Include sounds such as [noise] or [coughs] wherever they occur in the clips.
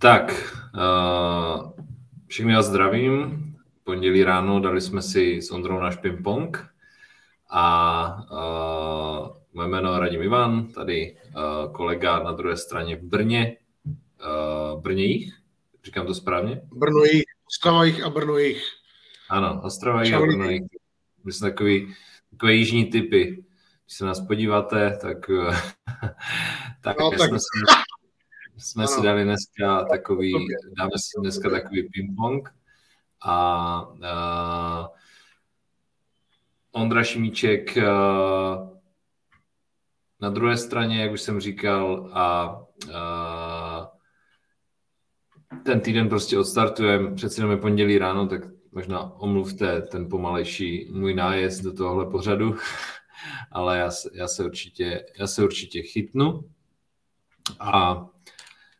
Tak, uh, všechny vás zdravím. Pondělí ráno dali jsme si s Ondrou náš ping-pong a uh, moje jméno je Radim Ivan, tady uh, kolega na druhé straně v Brně, uh, Brně jich, říkám to správně? Brno jich, Ostrava jich a Brno jich. Ano, Ostrava jich a Brno jich. My jsme takový, takové jižní typy. Když se nás podíváte, tak, [laughs] tak, no, tak... jsme si jsme ano. si dali dneska takový, dáme si dneska takový ping-pong a uh, Ondra Šimíček uh, na druhé straně, jak už jsem říkal, a uh, ten týden prostě odstartujeme, přece jenom je pondělí ráno, tak možná omluvte ten pomalejší můj nájezd do tohohle pořadu, [laughs] ale já, já, se určitě, já se určitě chytnu. A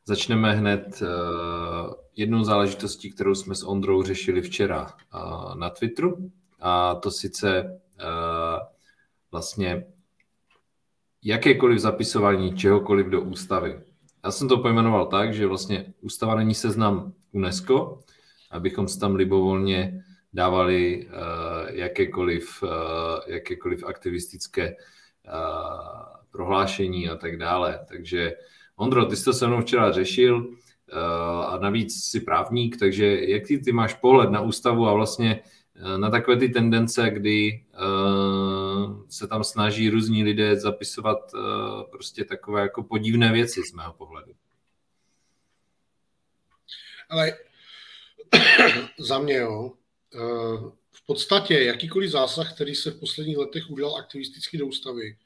Začneme hned uh, jednou záležitostí, kterou jsme s Ondrou řešili včera uh, na Twitteru, a to sice uh, vlastně jakékoliv zapisování čehokoliv do ústavy. Já jsem to pojmenoval tak, že vlastně ústava není seznam UNESCO, abychom si tam libovolně dávali jakékoliv, jakékoliv aktivistické prohlášení a tak dále. Takže Ondro, ty jsi to se mnou včera řešil uh, a navíc jsi právník, takže jak ty, ty máš pohled na ústavu a vlastně uh, na takové ty tendence, kdy uh, se tam snaží různí lidé zapisovat prostě takové jako podivné věci z mého pohledu? Ale [clears throat] za mě, jo, v podstatě jakýkoliv zásah, který se v posledních letech udělal aktivisticky do ústavy,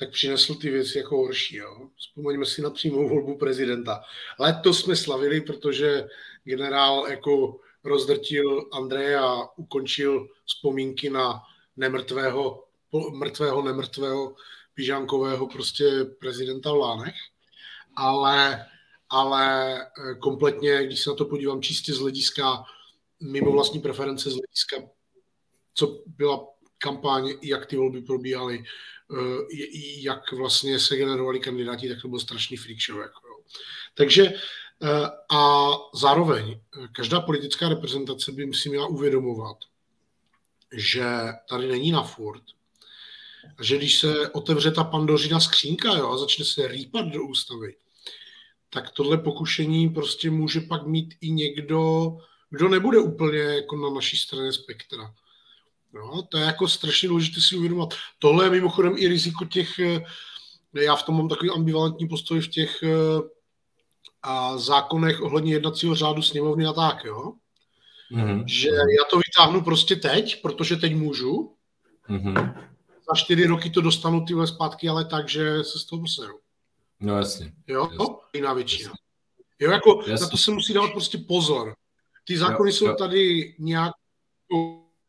tak přinesl ty věci jako horší. Jo. Vzpomeňme si na přímou volbu prezidenta. Ale to jsme slavili, protože generál jako rozdrtil Andreje a ukončil vzpomínky na nemrtvého, mrtvého, nemrtvého, pyžánkového prostě prezidenta v Lánech. Ale, ale eh, kompletně, když se na to podívám čistě z hlediska mimo vlastní preference, z hlediska, co byla kampaň, jak ty volby probíhaly, Eh, jak vlastně se generovali kandidáti, tak to byl strašný freak show. Jako. Takže eh, a zároveň eh, každá politická reprezentace by si měla uvědomovat, že tady není na furt, že když se otevře ta pandořina skřínka jo, a začne se rýpat do ústavy, tak tohle pokušení prostě může pak mít i někdo, kdo nebude úplně jako na naší straně spektra. No, to je jako strašně důležité si uvědomovat. Tohle je mimochodem i riziko těch, eh, já v tom mám takový ambivalentní postoj v těch eh, a zákonech ohledně jednacího řádu sněmovny a tak, jo. Mm-hmm. Že já to vytáhnu prostě teď, protože teď můžu. Mm-hmm. Za čtyři roky to dostanu tyhle zpátky, ale tak, že se z toho poseru. No jasně. Jo, jasně. jiná většina. Jo, jako jasně. na to se musí dávat prostě pozor. Ty zákony jo, jsou jo. tady nějak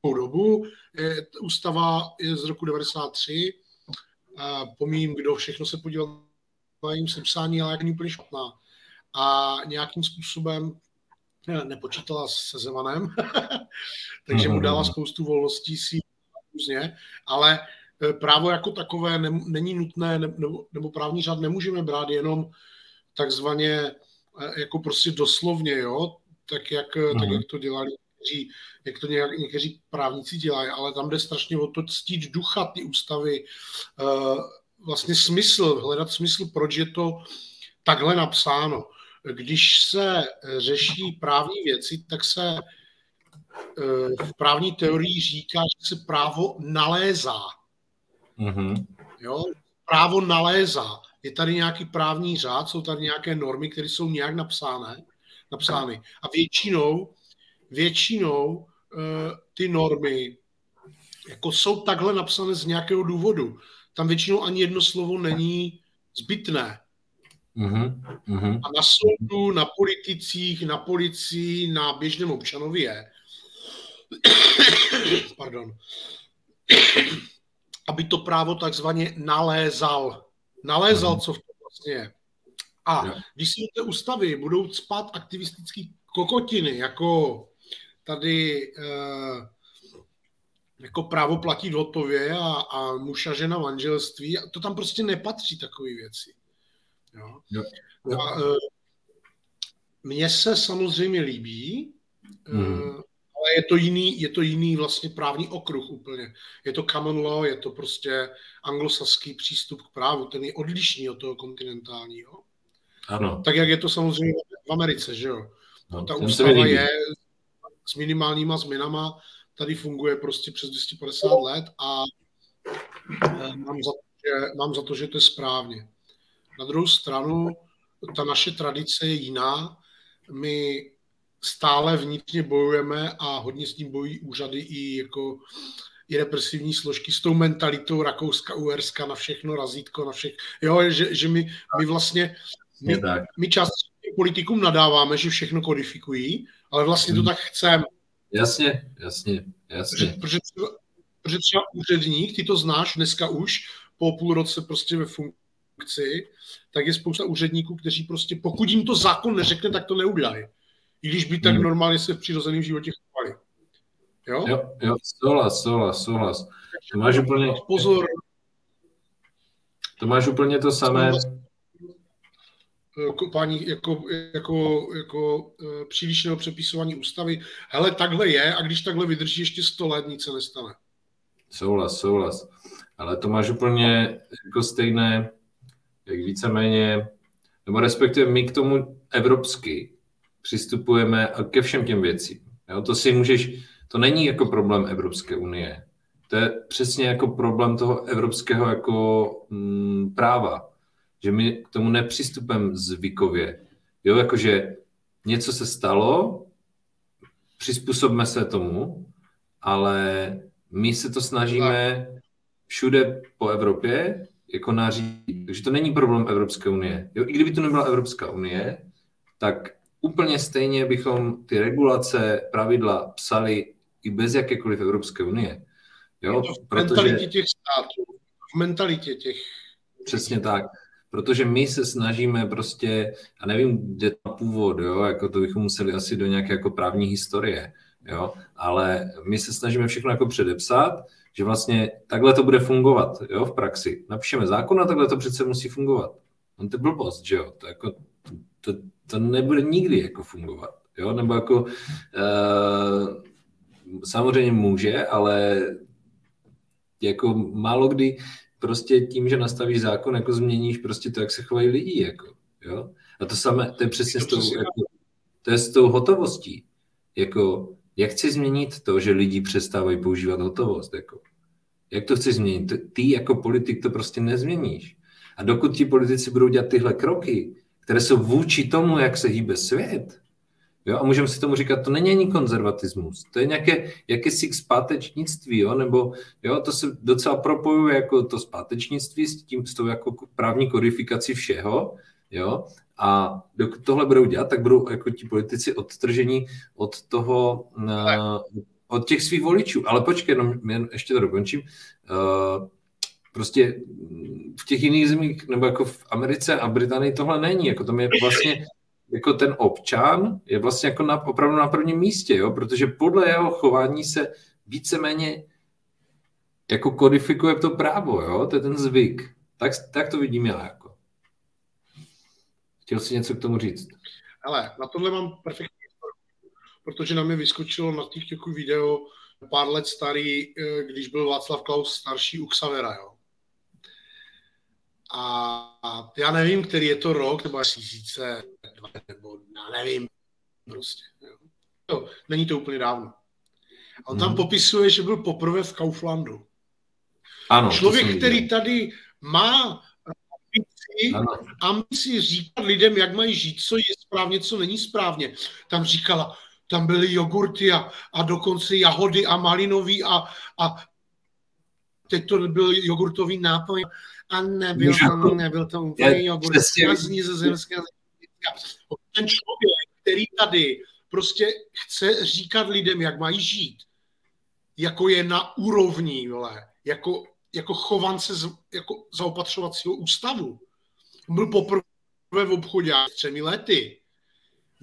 dobu. Ústava je z roku 93. Pomím, kdo všechno se podíval na jejím sepsání, ale není úplně špatná. A nějakým způsobem eh, nepočítala se Zemanem, [laughs] takže mu dala spoustu volností si různě, ale eh, právo jako takové není nutné, nebo, nebo právní řád nemůžeme brát jenom takzvaně eh, jako prostě doslovně, jo, tak jak, tak jak to dělali někteří, jak to nějak, někteří právníci dělají, ale tam jde strašně o to ctít ducha ty ústavy, uh, vlastně smysl, hledat smysl, proč je to takhle napsáno. Když se řeší právní věci, tak se uh, v právní teorii říká, že se právo nalézá. Mm-hmm. Jo? Právo nalézá. Je tady nějaký právní řád, jsou tady nějaké normy, které jsou nějak napsány, napsány. A většinou většinou eh, ty normy jako jsou takhle napsané z nějakého důvodu. Tam většinou ani jedno slovo není zbytné. Mm-hmm. A na soudu, na politicích, na policii, na běžném občanovi je, [coughs] pardon, [coughs] aby to právo takzvaně nalézal. Nalézal, mm-hmm. co v tom vlastně je. A když si do té ústavy budou spát aktivistický kokotiny, jako tady eh, jako právo platit hotově a, a muž a žena manželství. To tam prostě nepatří takové věci. Jo? Jo. A, eh, mně se samozřejmě líbí, hmm. ale je to, jiný, je to jiný vlastně právní okruh úplně. Je to common law, je to prostě anglosaský přístup k právu, ten je odlišný od toho kontinentálního. Ano. Tak jak je to samozřejmě v Americe, že jo? No, Ta ústava je s minimálníma změnama, tady funguje prostě přes 250 let a eh, mám za, to, že, mám za to, že to je správně. Na druhou stranu, ta naše tradice je jiná. My stále vnitřně bojujeme a hodně s tím bojují úřady i jako i represivní složky s tou mentalitou Rakouska, Uerska na všechno razítko, na všech, jo, že, že my, my vlastně, my, my částečně politikům nadáváme, že všechno kodifikují, ale vlastně to hmm. tak chceme. Jasně, jasně, jasně. Protože, protože, třeba, protože třeba úředník, ty to znáš dneska už, po půl roce prostě ve funkci, tak je spousta úředníků, kteří prostě, pokud jim to zákon neřekne, tak to neudělají. I když by tak hmm. normálně se v přirozeném životě chovali. Jo? Jo, jo, souhlas, souhlas, souhlas. To máš úplně... Pozor. To máš úplně to samé. Kopání jako, jako, jako e, přílišného přepisování ústavy. Hele, takhle je a když takhle vydrží ještě 100 let, nic se nestane. Souhlas, souhlas. Ale to máš úplně jako stejné, jak víceméně, nebo respektive my k tomu evropsky přistupujeme ke všem těm věcím. Jo, to si můžeš, to není jako problém Evropské unie. To je přesně jako problém toho evropského jako mm, práva, že my k tomu nepřistupujeme zvykově. Jo, jakože něco se stalo, přizpůsobme se tomu, ale my se to snažíme všude po Evropě jako nařídit. Takže to není problém Evropské unie. Jo, I kdyby to nebyla Evropská unie, tak úplně stejně bychom ty regulace, pravidla psali i bez jakékoliv Evropské unie. Jo, v protože... mentalitě těch států, v mentalitě těch... Přesně tak. Protože my se snažíme prostě, a nevím, kde to původ, jo, jako to bychom museli asi do nějaké jako právní historie, jo, ale my se snažíme všechno jako předepsat, že vlastně takhle to bude fungovat, jo, v praxi. Napíšeme zákon a takhle to přece musí fungovat. On to je blbost, že jo, to, jako, to, to nebude nikdy jako fungovat, jo, nebo jako uh, samozřejmě může, ale jako málo kdy prostě tím, že nastavíš zákon, jako změníš prostě to, jak se chovají lidi, jako, jo. A to samé, to je přesně s tou, jako, to je s tou hotovostí. Jako, jak chci změnit to, že lidi přestávají používat hotovost, jako. Jak to chceš změnit? Ty jako politik to prostě nezměníš. A dokud ti politici budou dělat tyhle kroky, které jsou vůči tomu, jak se hýbe svět, Jo, a můžeme si tomu říkat, to není ani konzervatismus, to je nějaké jakési zpátečnictví, jo, nebo jo, to se docela propojuje jako to zpátečnictví s tím, s tou jako právní kodifikací všeho, jo, a dokud tohle budou dělat, tak budou jako ti politici odtržení od toho, na, od těch svých voličů. Ale počkej, no, jen ještě to dokončím. Uh, prostě v těch jiných zemích, nebo jako v Americe a Británii tohle není. Jako to je vlastně jako ten občan je vlastně jako na, opravdu na prvním místě, jo? protože podle jeho chování se víceméně jako kodifikuje to právo, jo? to je ten zvyk. Tak, tak to vidím já. Jako. Chtěl jsi něco k tomu říct? Ale na tohle mám perfektní protože nám mi vyskočilo na těch video pár let starý, eh, když byl Václav Klaus starší u Xavera, jo. A já nevím, který je to rok, nebo 2002, nebo já nevím, prostě. Jo. To, není to úplně dávno. A on hmm. tam popisuje, že byl poprvé v Kauflandu. Ano, Člověk, který tady má ambici, ambici říkat lidem, jak mají žít, co je správně, co není správně. Tam říkala, tam byly jogurty a, a dokonce jahody a malinový a, a teď to byl jogurtový nápoj a nebyl to, nebyl to úplně jogurt z nizozemského ten člověk, který tady prostě chce říkat lidem, jak mají žít, jako je na úrovni, vole, jako, jako chovance z, jako zaopatřovacího ústavu. Byl poprvé v obchodě s třemi lety.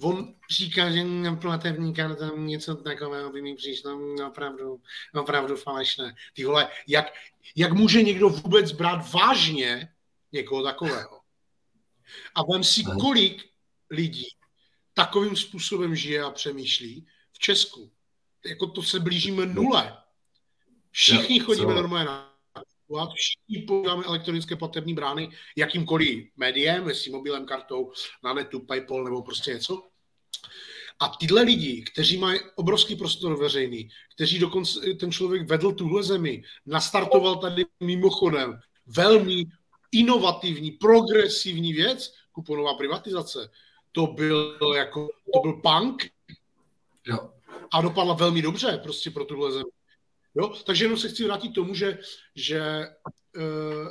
On říká, že platební karta něco takového by mi přišlo opravdu, opravdu falešné. Ty vole, jak, jak může někdo vůbec brát vážně někoho takového? A vem si, kolik lidí takovým způsobem žije a přemýšlí v Česku. Jako to se blížíme nule. Všichni chodíme normálně na všichni používáme elektronické platební brány jakýmkoliv médiem, jestli mobilem, kartou, na netu, PayPal nebo prostě něco. A tyhle lidi, kteří mají obrovský prostor veřejný, kteří dokonce ten člověk vedl tuhle zemi, nastartoval tady mimochodem velmi inovativní, progresivní věc, kuponová privatizace. To byl jako, to byl punk. Jo. A dopadla velmi dobře prostě pro tuhle zemi. Jo? Takže jenom se chci vrátit tomu, že, že uh,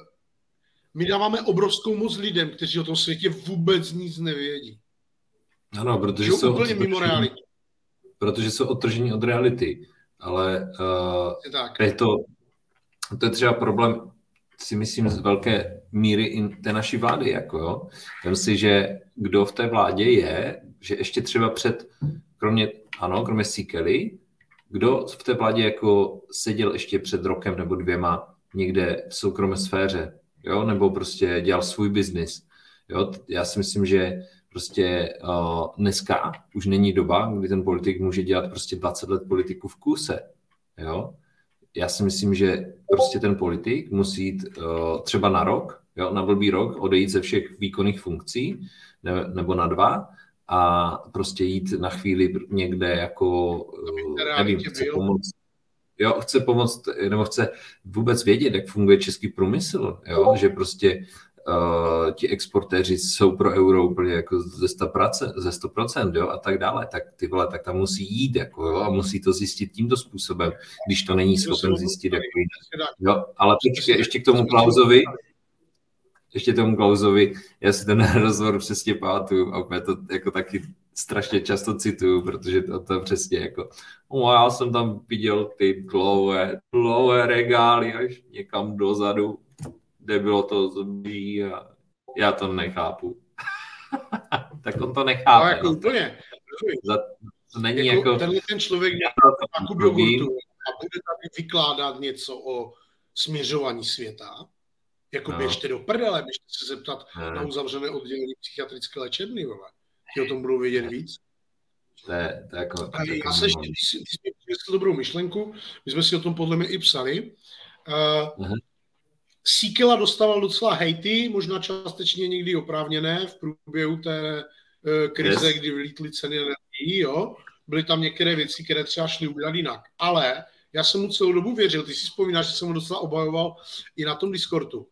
my dáváme obrovskou moc lidem, kteří o tom světě vůbec nic nevědí. Ano, protože jsou úplně mimo realitu. Protože jsou odtržení od reality. Ale uh, tak. Je to, to je třeba problém, si myslím, z velké míry i té naší vlády. Jako jo. Vem si, že kdo v té vládě je, že ještě třeba před, kromě, ano, kromě Sikely, kdo v té vládě jako seděl ještě před rokem nebo dvěma někde v soukromé sféře, jo, nebo prostě dělal svůj biznis. Jo, já si myslím, že prostě uh, dneska už není doba, kdy ten politik může dělat prostě 20 let politiku v kuse. Jo? Já si myslím, že prostě ten politik musí jít uh, třeba na rok, jo, na blbý rok, odejít ze všech výkonných funkcí, ne, nebo na dva, a prostě jít na chvíli někde jako, uh, nevím, chce pomoct, jo, chce pomoct, nebo chce vůbec vědět, jak funguje český průmysl, jo, že prostě uh, ti exportéři jsou pro euro úplně jako ze 100%, ze 100% jo, a tak dále, tak ty vole, tak tam musí jít jako, jo, a musí to zjistit tímto způsobem, když to není schopen zjistit jako jinak. Jo, ale počkej, ještě k tomu Klausovi, ještě tomu Klausovi, já si ten [laughs] rozhovor přesně pamatuju a to jako taky strašně často cituju, protože to, to přesně jako, no já jsem tam viděl ty dlouhé, dlouhé regály až někam dozadu, kde bylo to zboží a já to nechápu. [laughs] tak on to nechápe. No, jako no. úplně. Za, to není jako... jako tenhle ten člověk nějakou jogurtu a bude tady vykládat něco o směřování světa, jako no. běžte do prdele, běžte se zeptat ne. na uzavřené oddělení psychiatrické léčebny, vole. Ti o tom budou vědět víc. To je, to je jako, a já jako se ještě, ty jsi, ty jsi dobrou myšlenku, my jsme si o tom podle mě i psali. Uh, uh-huh. Síkela dostával docela hejty, možná částečně někdy oprávněné v průběhu té uh, krize, yes. kdy vylítly ceny energií, jo. Byly tam některé věci, které třeba šly udělat jinak. Ale já jsem mu celou dobu věřil. Ty si vzpomínáš, že jsem mu docela obajoval i na tom Discordu.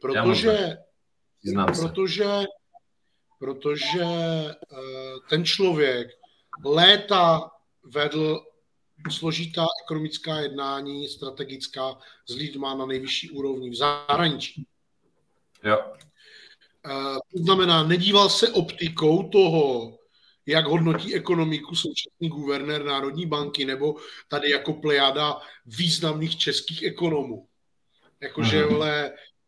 Protože, protože, protože uh, ten člověk léta vedl složitá ekonomická jednání, strategická s lidma na nejvyšší úrovni v zahraničí. Jo. Uh, to znamená, nedíval se optikou toho, jak hodnotí ekonomiku současný guvernér Národní banky nebo tady jako plejada významných českých ekonomů. Jakože, mm. vole,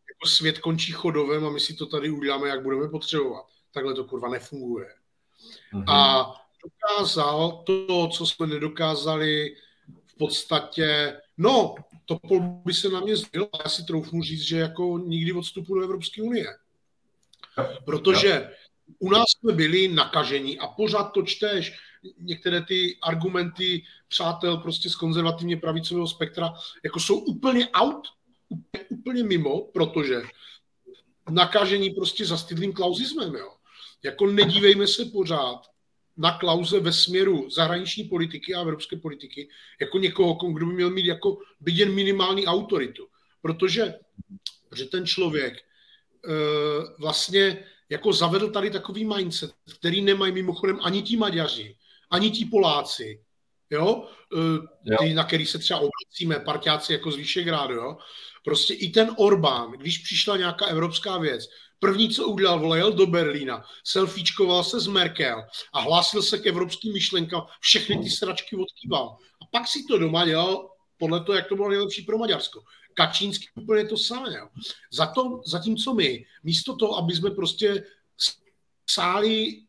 jako svět končí chodovem a my si to tady uděláme, jak budeme potřebovat. Takhle to kurva nefunguje. Mm. A dokázal to, co jsme nedokázali v podstatě, no, to by se na mě zbyl, a já si troufnu říct, že jako nikdy od vstupu do Evropské unie. Protože u nás jsme byli nakažení a pořád to čteš, některé ty argumenty přátel prostě z konzervativně pravicového spektra jako jsou úplně out, úplně, úplně mimo, protože nakažení prostě zastydlým klauzismem, jo. Jako nedívejme se pořád na klauze ve směru zahraniční politiky a evropské politiky jako někoho, kdo by měl mít jako být jen minimální autoritu. Protože, protože ten člověk e, vlastně jako zavedl tady takový mindset, který nemají mimochodem ani ti Maďaři, ani ti Poláci, jo, e, ty, jo. na který se třeba obracíme, parťáci jako z Výšegrádu, jo, prostě i ten Orbán, když přišla nějaká evropská věc, První, co udělal, volal do Berlína, selfiečkoval se s Merkel a hlásil se k evropským myšlenkám, všechny ty sračky odkýval. A pak si to doma dělal podle toho, jak to bylo nejlepší pro Maďarsko. Kačínský úplně to samé. Za to, zatímco my, místo toho, aby jsme prostě sáli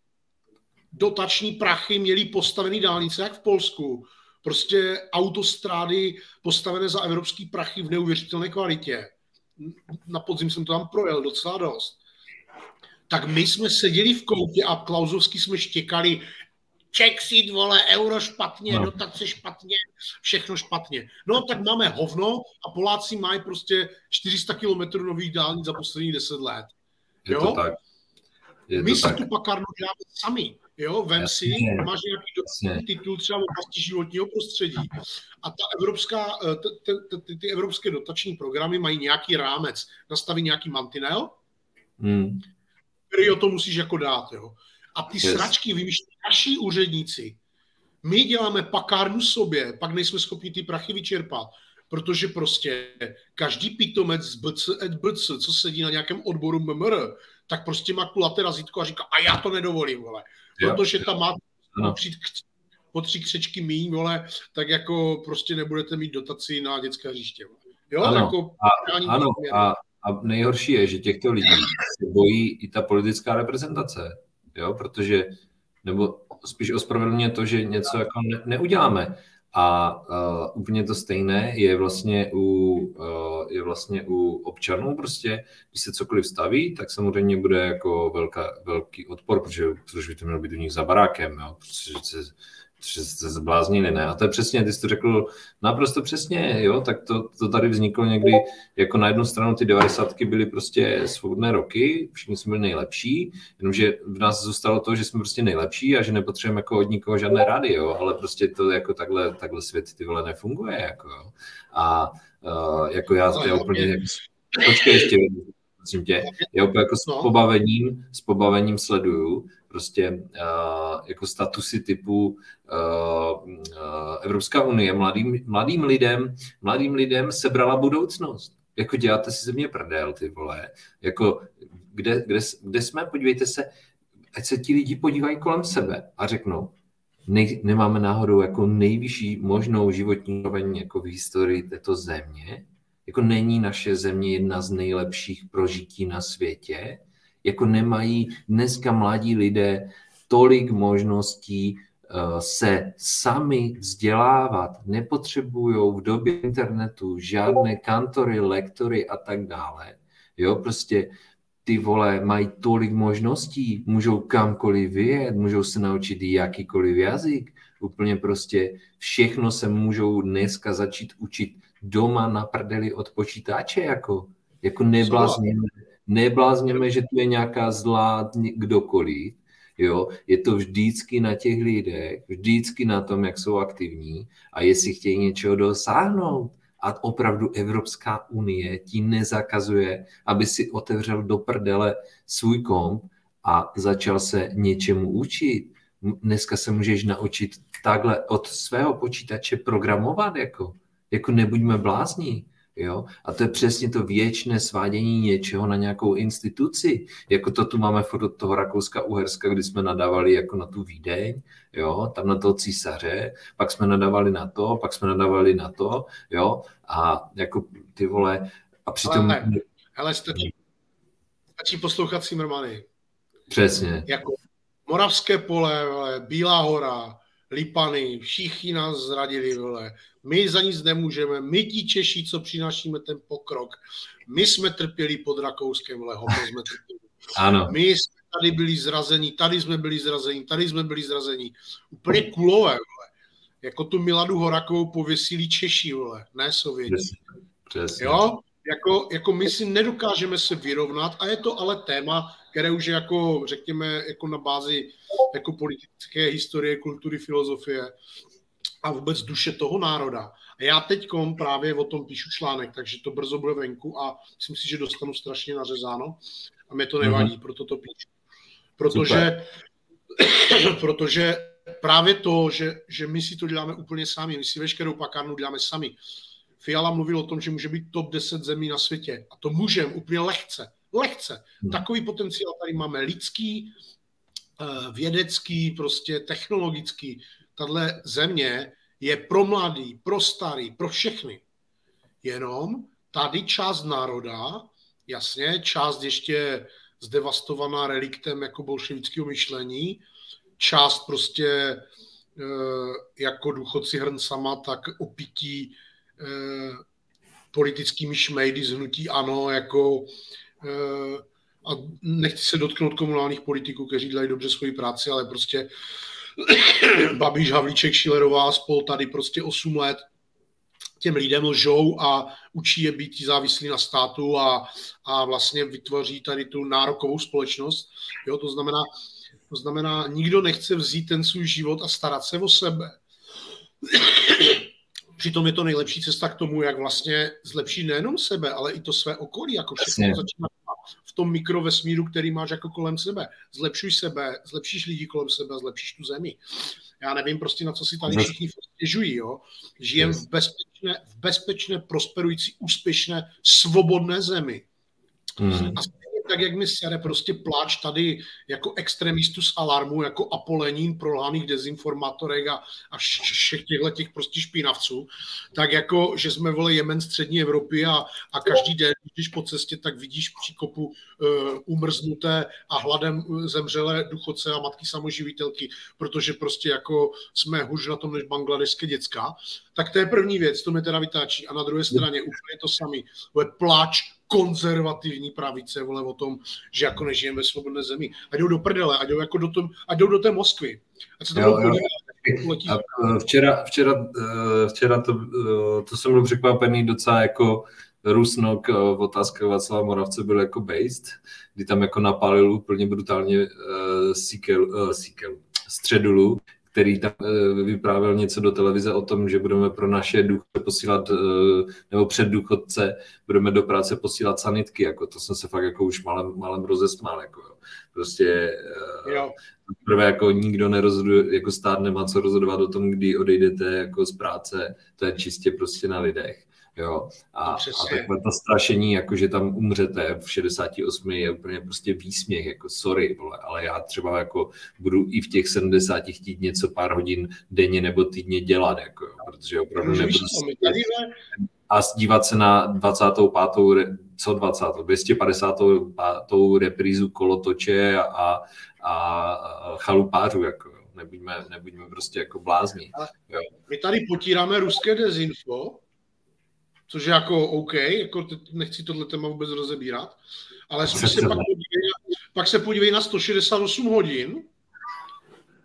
dotační prachy, měli postavený dálnice, jak v Polsku, prostě autostrády postavené za evropský prachy v neuvěřitelné kvalitě. Na podzim jsem to tam projel docela dost tak my jsme seděli v koutě a Klausovsky jsme štěkali, Čexit, vole, euro špatně, no. dotace špatně, všechno špatně. No tak máme hovno a Poláci mají prostě 400 kilometrů nových dálnic za poslední 10 let. Je jo? to tak. Je My to si tak. tu pakárnu děláme sami. Jo, vem si, máš nějaký titul třeba v oblasti životního prostředí a ta evropská, eh, ty, ty, ty evropské dotační programy mají nějaký rámec, nastaví nějaký mantinel, hmm. který o to musíš jako dát. Jo. A ty yes. sračky vymýšlí naši úředníci. My děláme pakárnu sobě, pak nejsme schopni ty prachy vyčerpat, protože prostě každý pitomec z BC, BC, co sedí na nějakém odboru MMR, tak prostě má kulaté razítko a říká, a já to nedovolím, vole. Protože tam má no. přijít po tři křečky míň, vole, tak jako prostě nebudete mít dotaci na dětské hřiště. Jo, ano, jako a, ano a, a nejhorší je, že těchto lidí se bojí i ta politická reprezentace, jo, protože, nebo spíš ospravedlně to, že něco jako ne, neuděláme. A uh, úplně to stejné je vlastně, u, uh, je vlastně u občanů. Prostě, když se cokoliv staví, tak samozřejmě bude jako velká, velký odpor, protože, protože by to mělo být u nich za barákem, jo, protože se že jste zbláznili, ne? A to je přesně, ty jsi to řekl naprosto přesně, jo, tak to, to tady vzniklo někdy, jako na jednu stranu ty 90. byly prostě svobodné roky, všichni jsme byli nejlepší, jenomže v nás zůstalo to, že jsme prostě nejlepší a že nepotřebujeme jako od nikoho žádné rady, jo, ale prostě to jako takhle, takhle svět ty vole nefunguje, jako jo. A uh, jako já, já úplně, jako, počkej ještě, prosím tě, já úplně jako s no. pobavením, s pobavením sleduju, prostě uh, jako statusy typu uh, uh, Evropská unie mladým, mladým lidem, mladým lidem sebrala budoucnost. Jako děláte si ze mě prdel, ty vole. Jako, kde, kde, kde jsme, podívejte se, ať se ti lidi podívají kolem sebe a řeknou, ne, nemáme náhodou jako nejvyšší možnou životní úroveň jako v historii této země, jako není naše země jedna z nejlepších prožití na světě, jako nemají dneska mladí lidé tolik možností eh, se sami vzdělávat, nepotřebují v době internetu žádné kantory, lektory a tak dále. Jo, prostě ty vole mají tolik možností, můžou kamkoliv vyjet, můžou se naučit jakýkoliv jazyk, úplně prostě všechno se můžou dneska začít učit doma na prdeli od počítače, jako, jako neblázněme, neblázněme, že tu je nějaká zlá kdokoliv, jo, je to vždycky na těch lidech, vždycky na tom, jak jsou aktivní a jestli chtějí něčeho dosáhnout. A opravdu Evropská unie ti nezakazuje, aby si otevřel do prdele svůj komp a začal se něčemu učit. Dneska se můžeš naučit takhle od svého počítače programovat, jako, jako nebuďme blázní. Jo? A to je přesně to věčné svádění něčeho na nějakou instituci. Jako to tu máme furt od toho Rakouska Uherska, kdy jsme nadávali jako na tu Vídeň, jo? tam na toho císaře, pak jsme nadávali na to, pak jsme nadávali na to, jo? a jako ty vole, a přitom... Ale, hele, stačí, stačí poslouchat Simmermany. Přesně. Jako Moravské pole, Bílá hora, Lipany, všichni nás zradili, vole. My za nic nemůžeme, my ti Češi, co přinášíme ten pokrok. My jsme trpěli pod Rakouskem, vole, jsme trpěli. Ano. My jsme tady byli zrazení, tady jsme byli zrazení, tady jsme byli zrazení. Úplně kulové, vole. Jako tu Miladu Horakovou pověsili Češi, vole, ne Sověti. Přesně. Přesně. Jo? Jako, jako my si nedokážeme se vyrovnat a je to ale téma, které už je jako, řekněme, jako na bázi jako politické historie, kultury, filozofie a vůbec duše toho národa. A já teď právě o tom píšu článek, takže to brzo bude venku a myslím si, že dostanu strašně nařezáno a mě to mhm. nevadí, mm-hmm. proto to píšu. Protože, [clears throat] protože právě to, že, že my si to děláme úplně sami, my si veškerou pakárnu děláme sami. Fiala mluvil o tom, že může být top 10 zemí na světě. A to můžeme úplně lehce. Lehce. Hmm. Takový potenciál tady máme lidský, eh, vědecký, prostě technologický. Tahle země je pro mladý, pro starý, pro všechny. Jenom tady část národa, jasně, část ještě zdevastovaná reliktem jako bolševického myšlení, část prostě eh, jako důchodci Hrnsama, tak opití politickými šmejdy z hnutí ANO, jako Eh, a nechci se dotknout komunálních politiků, kteří dělají dobře svoji práci, ale prostě [coughs] Babiš, Havlíček, Šilerová spol tady prostě 8 let těm lidem lžou a učí je být závislí na státu a, a vlastně vytvoří tady tu nárokovou společnost. Jo, to znamená, to znamená, nikdo nechce vzít ten svůj život a starat se o sebe. Přitom je to nejlepší cesta k tomu, jak vlastně zlepšit nejenom sebe, ale i to své okolí, jako všechno začíná v tom mikrovesmíru, který máš jako kolem sebe. Zlepšuj sebe, zlepšíš lidi kolem sebe, zlepšíš tu zemi. Já nevím prostě, na co si tady všichni stěžují, jo. Žijem v bezpečné, v bezpečné, prosperující, úspěšné, svobodné zemi. Mm. A tak, jak mi sere prostě pláč tady jako extremistu z alarmu, jako apolenín prolhaných dezinformátorek a, a všech těchto těch prostě špinavců, tak jako, že jsme vole Jemen střední Evropy a, a každý den, když po cestě, tak vidíš příkopu uh, umrznuté a hladem zemřelé duchoce a matky samoživitelky, protože prostě jako jsme hůř na tom než bangladeské děcka. Tak to je první věc, to mě teda vytáčí. A na druhé straně úplně to samý. Pláč konzervativní pravice, vole, o tom, že jako nežijeme ve svobodné zemi. A jdou do prdele, a jdou, jako do, tom, a jdou do té Moskvy. A co to jo, jo. A eh, včera, včera, eh, včera to, eh, to jsem byl překvapený docela jako Rusnok v otázce Václava Moravce byl jako based, kdy tam jako napálil úplně brutálně uh, Sikel, uh, Sikel, Středulu, který tam eh, vyprávěl něco do televize o tom, že budeme pro naše důchodce posílat, eh, nebo před důchodce budeme do práce posílat sanitky, jako to jsem se fakt jako už malem, malem rozesmál, jako jo. Prostě eh, jo. prvé jako nikdo nerozhoduje, jako stát nemá co rozhodovat o tom, kdy odejdete jako z práce, to je čistě prostě na lidech. Jo. A, a takové to strašení, jako že tam umřete v 68 je úplně prostě výsměch, jako sorry, vole, ale já třeba jako budu i v těch 70 chtít něco pár hodin denně nebo týdně dělat, jako, jo, protože opravdu nebudu a dívat se na 25. co 20. 255. reprízu kolotoče a, a, a chalupářů, jako. Nebuďme, nebuďme prostě jako blázni. Jo. My tady potíráme ruské dezinfo, což je jako OK, jako nechci tohle téma vůbec rozebírat, ale se pak, podívej, pak se podívej na 168 hodin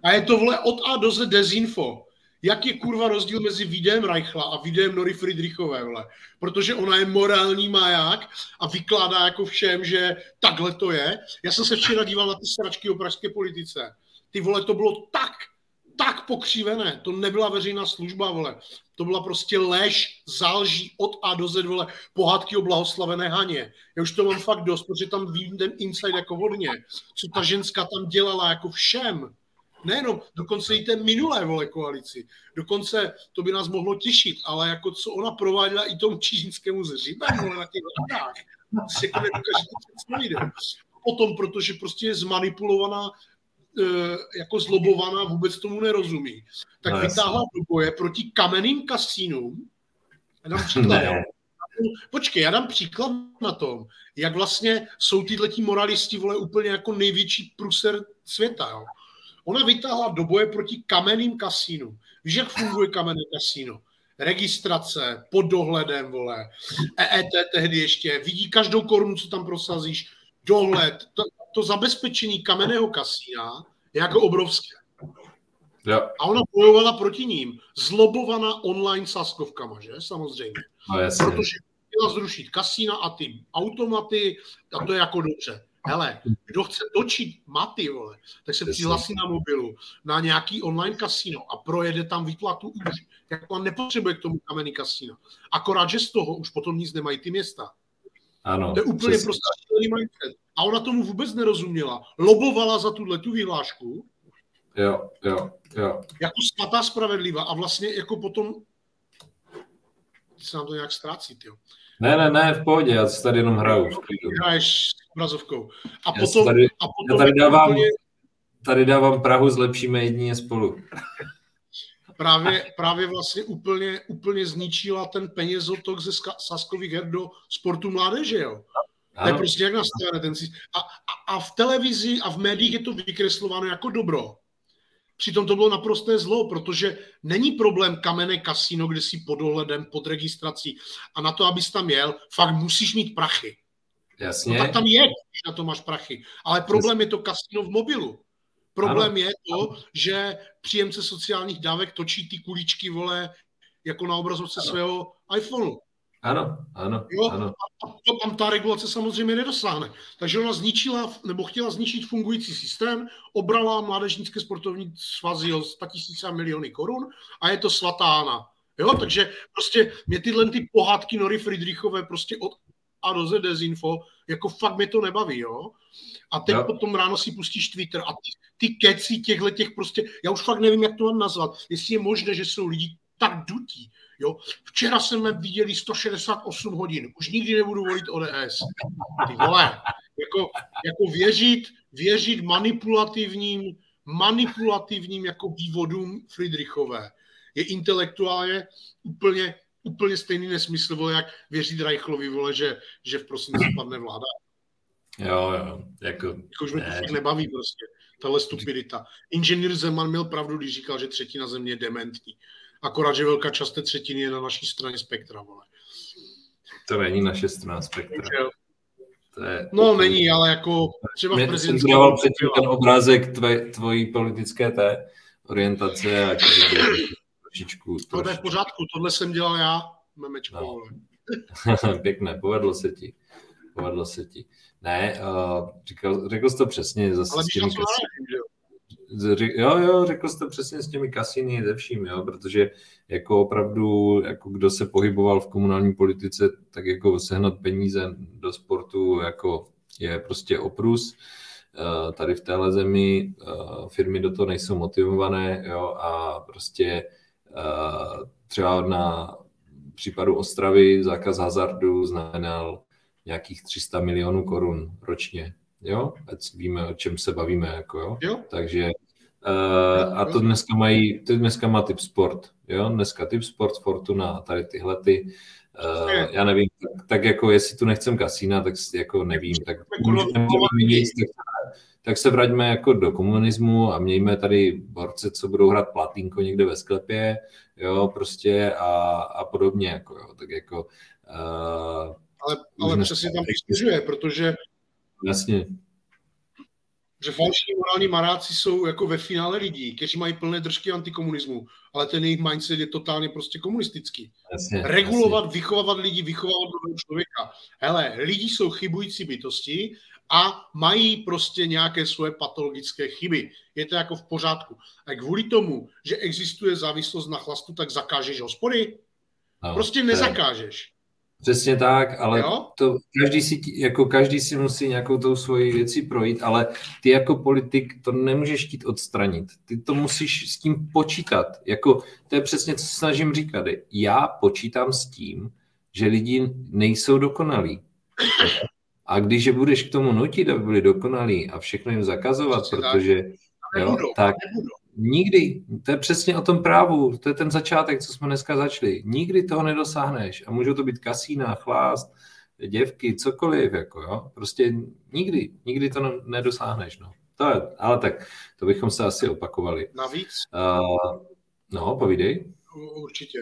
a je to vole od A do Z dezinfo. Jak je kurva rozdíl mezi videem Reichla a videem Nory Friedrichové, vole? Protože ona je morální maják a vykládá jako všem, že takhle to je. Já jsem se včera díval na ty sračky o pražské politice. Ty vole, to bylo tak tak pokřivené. To nebyla veřejná služba, vole. To byla prostě lež, zálží od A do Z, vole, pohádky o blahoslavené Haně. Já už to mám fakt dost, protože tam vím ten inside jako vodně. Co ta ženská tam dělala jako všem. Nejenom, dokonce i té minulé vole koalici. Dokonce to by nás mohlo těšit, ale jako co ona prováděla i tomu čínskému zřibem, vole, na těch radách. Si jako nedokážete představit. Potom, protože prostě je zmanipulovaná jako zlobovaná, vůbec tomu nerozumí, tak no, vytáhla do boje proti kamenným kasínům. Já dám příklad. Ne. Počkej, já dám příklad na tom, jak vlastně jsou tyhle moralisti vole úplně jako největší pruser světa. Jo. Ona vytáhla do boje proti kamenným kasínům. Víš, jak funguje kamenné kasíno? Registrace, pod dohledem, vole, EET tehdy ještě, vidí každou korunu, co tam prosazíš, dohled, to, to zabezpečení kamenného kasína je jako obrovské. Jo. A ona bojovala proti ním, zlobovaná online saskovkama, že? Samozřejmě. No, jasně. Protože chtěla zrušit kasína a ty automaty, a to je jako dobře. Hele, kdo chce točit maty, vole, tak se přihlásí na mobilu na nějaký online kasíno a projede tam výplatu už. Jak on nepotřebuje k tomu kamenný kasíno. Akorát, že z toho už potom nic nemají ty města. Ano, to je úplně prostě mindset. A ona tomu vůbec nerozuměla. Lobovala za tuhle tu vyhlášku. Jo, jo, jo. Jako svatá spravedlivá. A vlastně jako potom se nám to nějak ztrácí, jo. Ne, ne, ne, v pohodě, já si tady jenom hraju. Hraješ s obrazovkou. A já potom, tady, a potom já tady dávám, úplně... tady dávám Prahu, zlepšíme jedině spolu. Právě, právě vlastně úplně, úplně zničila ten penězotok ze Saskových her do sportu mládeže, jo. To je prostě jak nastavené ten a, a, a v televizi a v médiích je to vykreslováno jako dobro. Přitom to bylo naprosté zlo, protože není problém kamenné kasino, kde si pod dohledem, pod registrací a na to, abys tam jel, fakt musíš mít prachy. Jasně. No tak tam je, na to máš prachy. Ale problém je to kasino v mobilu. Problém ano. je to, že příjemce sociálních dávek točí ty kuličky, vole, jako na obrazovce ano. svého iPhoneu. Ano, ano, jo? ano. A to tam ta regulace samozřejmě nedosáhne. Takže ona zničila, nebo chtěla zničit fungující systém, obrala mládežnické sportovní svazy o 100 tisíce miliony korun a je to svatána. Jo, takže prostě mě tyhle ty pohádky Nory Friedrichové prostě od A do Z dezinfo, jako fakt mě to nebaví, jo. A teď jo. potom ráno si pustíš Twitter a ty, ty keci těchhle těch prostě, já už fakt nevím, jak to mám nazvat, jestli je možné, že jsou lidi tak dutí, jo. Včera jsme viděli 168 hodin, už nikdy nebudu volit ODS. Ty vole, jako, jako věřit, věřit manipulativním, manipulativním jako vývodům Friedrichové je intelektuálně úplně, úplně stejný nesmysl, vole, jak věřit Reichlovi, vole, že, že v prosinci padne vláda. Jo, jo. Jako, jako už mě to nebaví prostě, tahle stupidita. Inženýr Zeman měl pravdu, když říkal, že třetina země je dementní. Akorát, že velká část té třetiny je na naší straně spektra, vole. To není naše strana spektra. To je... No, není, ale jako třeba v prezidentské... Jsem předtím ten obrázek tvoje, tvojí politické té orientace a trošičku... To je v pořádku, tohle jsem dělal já, memečko. No. [laughs] Pěkné, povedlo se ti. Povedlo se ti. Ne, uh, říkal, řekl jsi to přesně. Zase Ale s těmi Jo, jo, řekl jste přesně s těmi kasiny ze vším, jo, protože jako opravdu, jako kdo se pohyboval v komunální politice, tak jako sehnat peníze do sportu jako je prostě oprus. Eh, tady v téhle zemi eh, firmy do toho nejsou motivované jo, a prostě třeba na případu Ostravy zákaz hazardu znamenal nějakých 300 milionů korun ročně. Jo? Ať víme, o čem se bavíme. Jako, jo? Jo. Takže Uh, a to dneska mají, to dneska má typ sport, jo, dneska typ sport, Fortuna, tady tyhle ty, uh, já nevím, tak, tak, jako jestli tu nechcem kasína, tak jako nevím, tak nic, tak tak se vraťme jako do komunismu a mějme tady borce, co budou hrát platínko někde ve sklepě, jo, prostě a, a podobně, jako jo, tak jako... Uh, ale ale přesně tam stěžuje, protože Jasně. Že falšní morální maráci jsou jako ve finále lidí, kteří mají plné držky antikomunismu, ale ten jejich mindset je totálně prostě komunistický. Jasně, Regulovat, jasně. vychovávat lidi, vychovávat nového člověka. Hele, lidi jsou chybující bytosti a mají prostě nějaké svoje patologické chyby. Je to jako v pořádku. A kvůli tomu, že existuje závislost na chlastu, tak zakážeš hospody? No, prostě nezakážeš. Přesně tak, ale to každý si, jako každý si musí nějakou tou svoji věcí projít, ale ty jako politik to nemůžeš chtít odstranit. Ty to musíš s tím počítat. Jako, to je přesně, co se snažím říkat. Já počítám s tím, že lidi nejsou dokonalí. A když je budeš k tomu nutit, aby byli dokonalí a všechno jim zakazovat, protože jo, tak nikdy, to je přesně o tom právu, to je ten začátek, co jsme dneska začali. Nikdy toho nedosáhneš a můžou to být kasína, chlást, děvky, cokoliv, jako jo. Prostě nikdy, nikdy to nedosáhneš, no. To je, ale tak, to bychom se asi opakovali. Navíc? Uh, no, povídej. Určitě.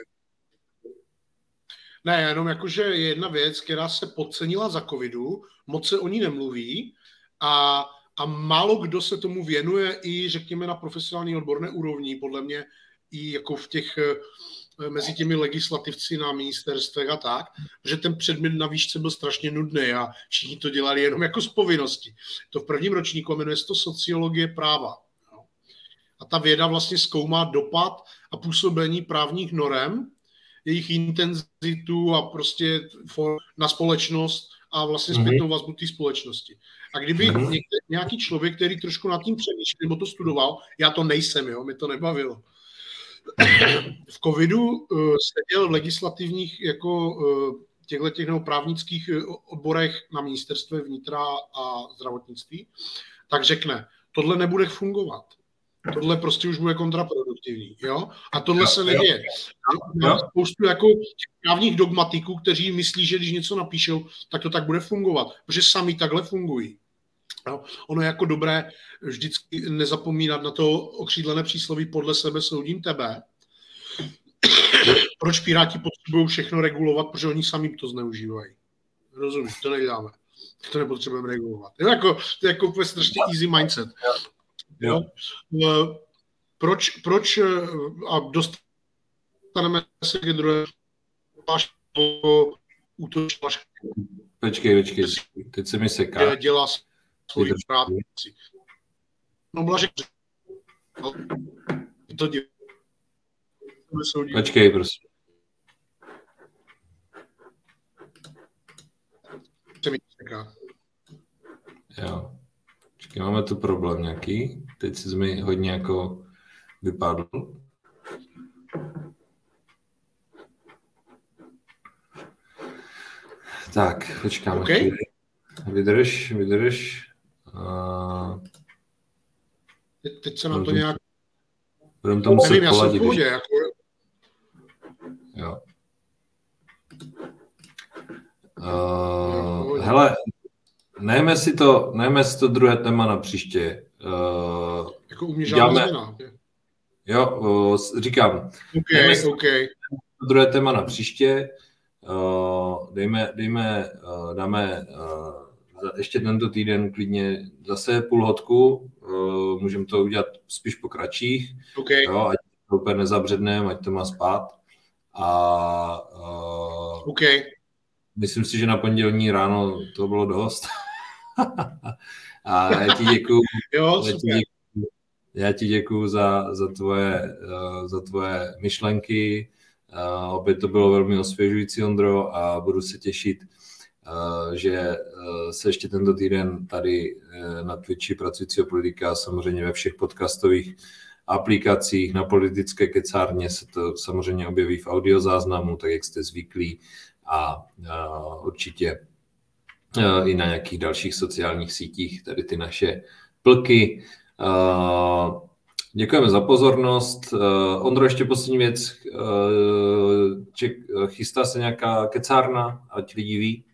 Ne, jenom jakože je jedna věc, která se podcenila za covidu, moc se o ní nemluví a, a málo kdo se tomu věnuje i, řekněme, na profesionální odborné úrovni, podle mě i jako v těch eh, mezi těmi legislativci na ministerstvech a tak, že ten předmět na výšce byl strašně nudný a všichni to dělali jenom jako z povinnosti. To v prvním ročníku jmenuje se to sociologie práva. A ta věda vlastně zkoumá dopad a působení právních norem jejich intenzitu a prostě na společnost a vlastně mhm. zpětnou vazbu té společnosti. A kdyby mhm. někde, nějaký člověk, který trošku nad tím přemýšlel, nebo to studoval, já to nejsem, jo, mi to nebavilo. V covidu uh, seděl v legislativních jako uh, těchto těch nebo právnických uh, odborech na ministerstve vnitra a zdravotnictví, tak řekne, tohle nebude fungovat. Tohle prostě už bude kontraproduktivní. Jo? A tohle jo, se neděje. Mám spoustu jako právních dogmatiků, kteří myslí, že když něco napíšou, tak to tak bude fungovat, protože sami takhle fungují. Jo? Ono je jako dobré vždycky nezapomínat na to okřídlené přísloví podle sebe soudím tebe. [coughs] Proč Piráti potřebují všechno regulovat, protože oni sami to zneužívají. Rozumíš, to neděláme. To nepotřebujeme regulovat. Jo, jako, to je jako úplně strašně easy mindset. Jo. jo. Proč, proč a dostaneme se k druhé útočí Počkej, počkej, teď se mi seká. Dělá svoji práci. No, Blažek, to dělá. Počkej, prosím. Se mi seká. Jo. Počkej, máme tu problém nějaký. Teď jsi mi hodně jako vypadl. Tak, počkáme okay. chvíli. Vydrž, vydrž. Uh... Teď, teď se nám to nějak... Budeme to muset Nevím, poladit. Já jsem jako... Jo. Uh, hele, nejme si to, nejme si to druhé téma na příště. Uh, jako u mě žádná změna. Jo, uh, říkám. Okay, si okay. druhé téma na příště. Uh, dejme, dejme, uh, dáme uh, ještě tento týden klidně zase půl hodku. Uh, můžeme to udělat spíš po kratších. Okay. Jo, ať to úplně nezabředneme, ať to má spát. A uh, okay. myslím si, že na pondělní ráno to bylo dost. [laughs] [laughs] a já ti děkuju. jo, já ti děkuju, já ti děkuju za, za, tvoje, uh, za tvoje myšlenky, Uh, opět to bylo velmi osvěžující, Ondro, a budu se těšit, uh, že se ještě tento týden tady na Twitchi pracujícího politika, samozřejmě ve všech podcastových aplikacích, na politické kecárně se to samozřejmě objeví v audiozáznamu, tak jak jste zvyklí. A určitě i na nějakých dalších sociálních sítích, tady ty naše plky. Děkujeme za pozornost. Uh, Ondro, ještě poslední věc. Chystá se nějaká kecárna, ať lidi ví?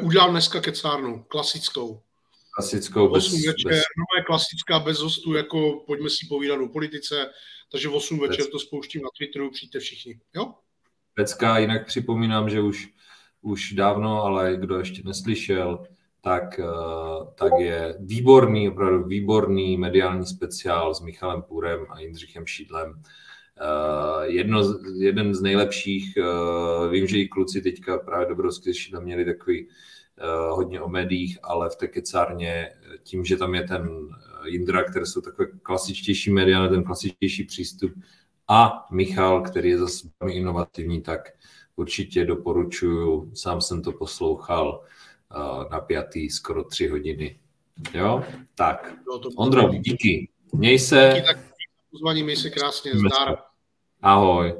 Udělám dneska kecárnu, klasickou. Klasickou, bez, 8 večer, bez... No, klasická, bez hostů, jako pojďme si povídat o politice, takže v 8 večer to spouštím na Twitteru, přijďte všichni, jo? Pecka, jinak připomínám, že už, už dávno, ale kdo ještě neslyšel, tak, eh, tak je výborný, opravdu výborný mediální speciál s Michalem Půrem a Jindřichem Šídlem. Eh, jedno, jeden z nejlepších, eh, vím, že i kluci teďka právě Dobrovský Šídlem měli takový hodně o médiích, ale v té kecárně tím, že tam je ten Jindra, které jsou takové klasičtější média, ten klasičtější přístup a Michal, který je zase velmi inovativní, tak určitě doporučuju, sám jsem to poslouchal, napjatý skoro tři hodiny. Jo? Tak. Ondro, díky. Měj se. Díky tak pozvaní, měj se krásně. Zdar. Ahoj.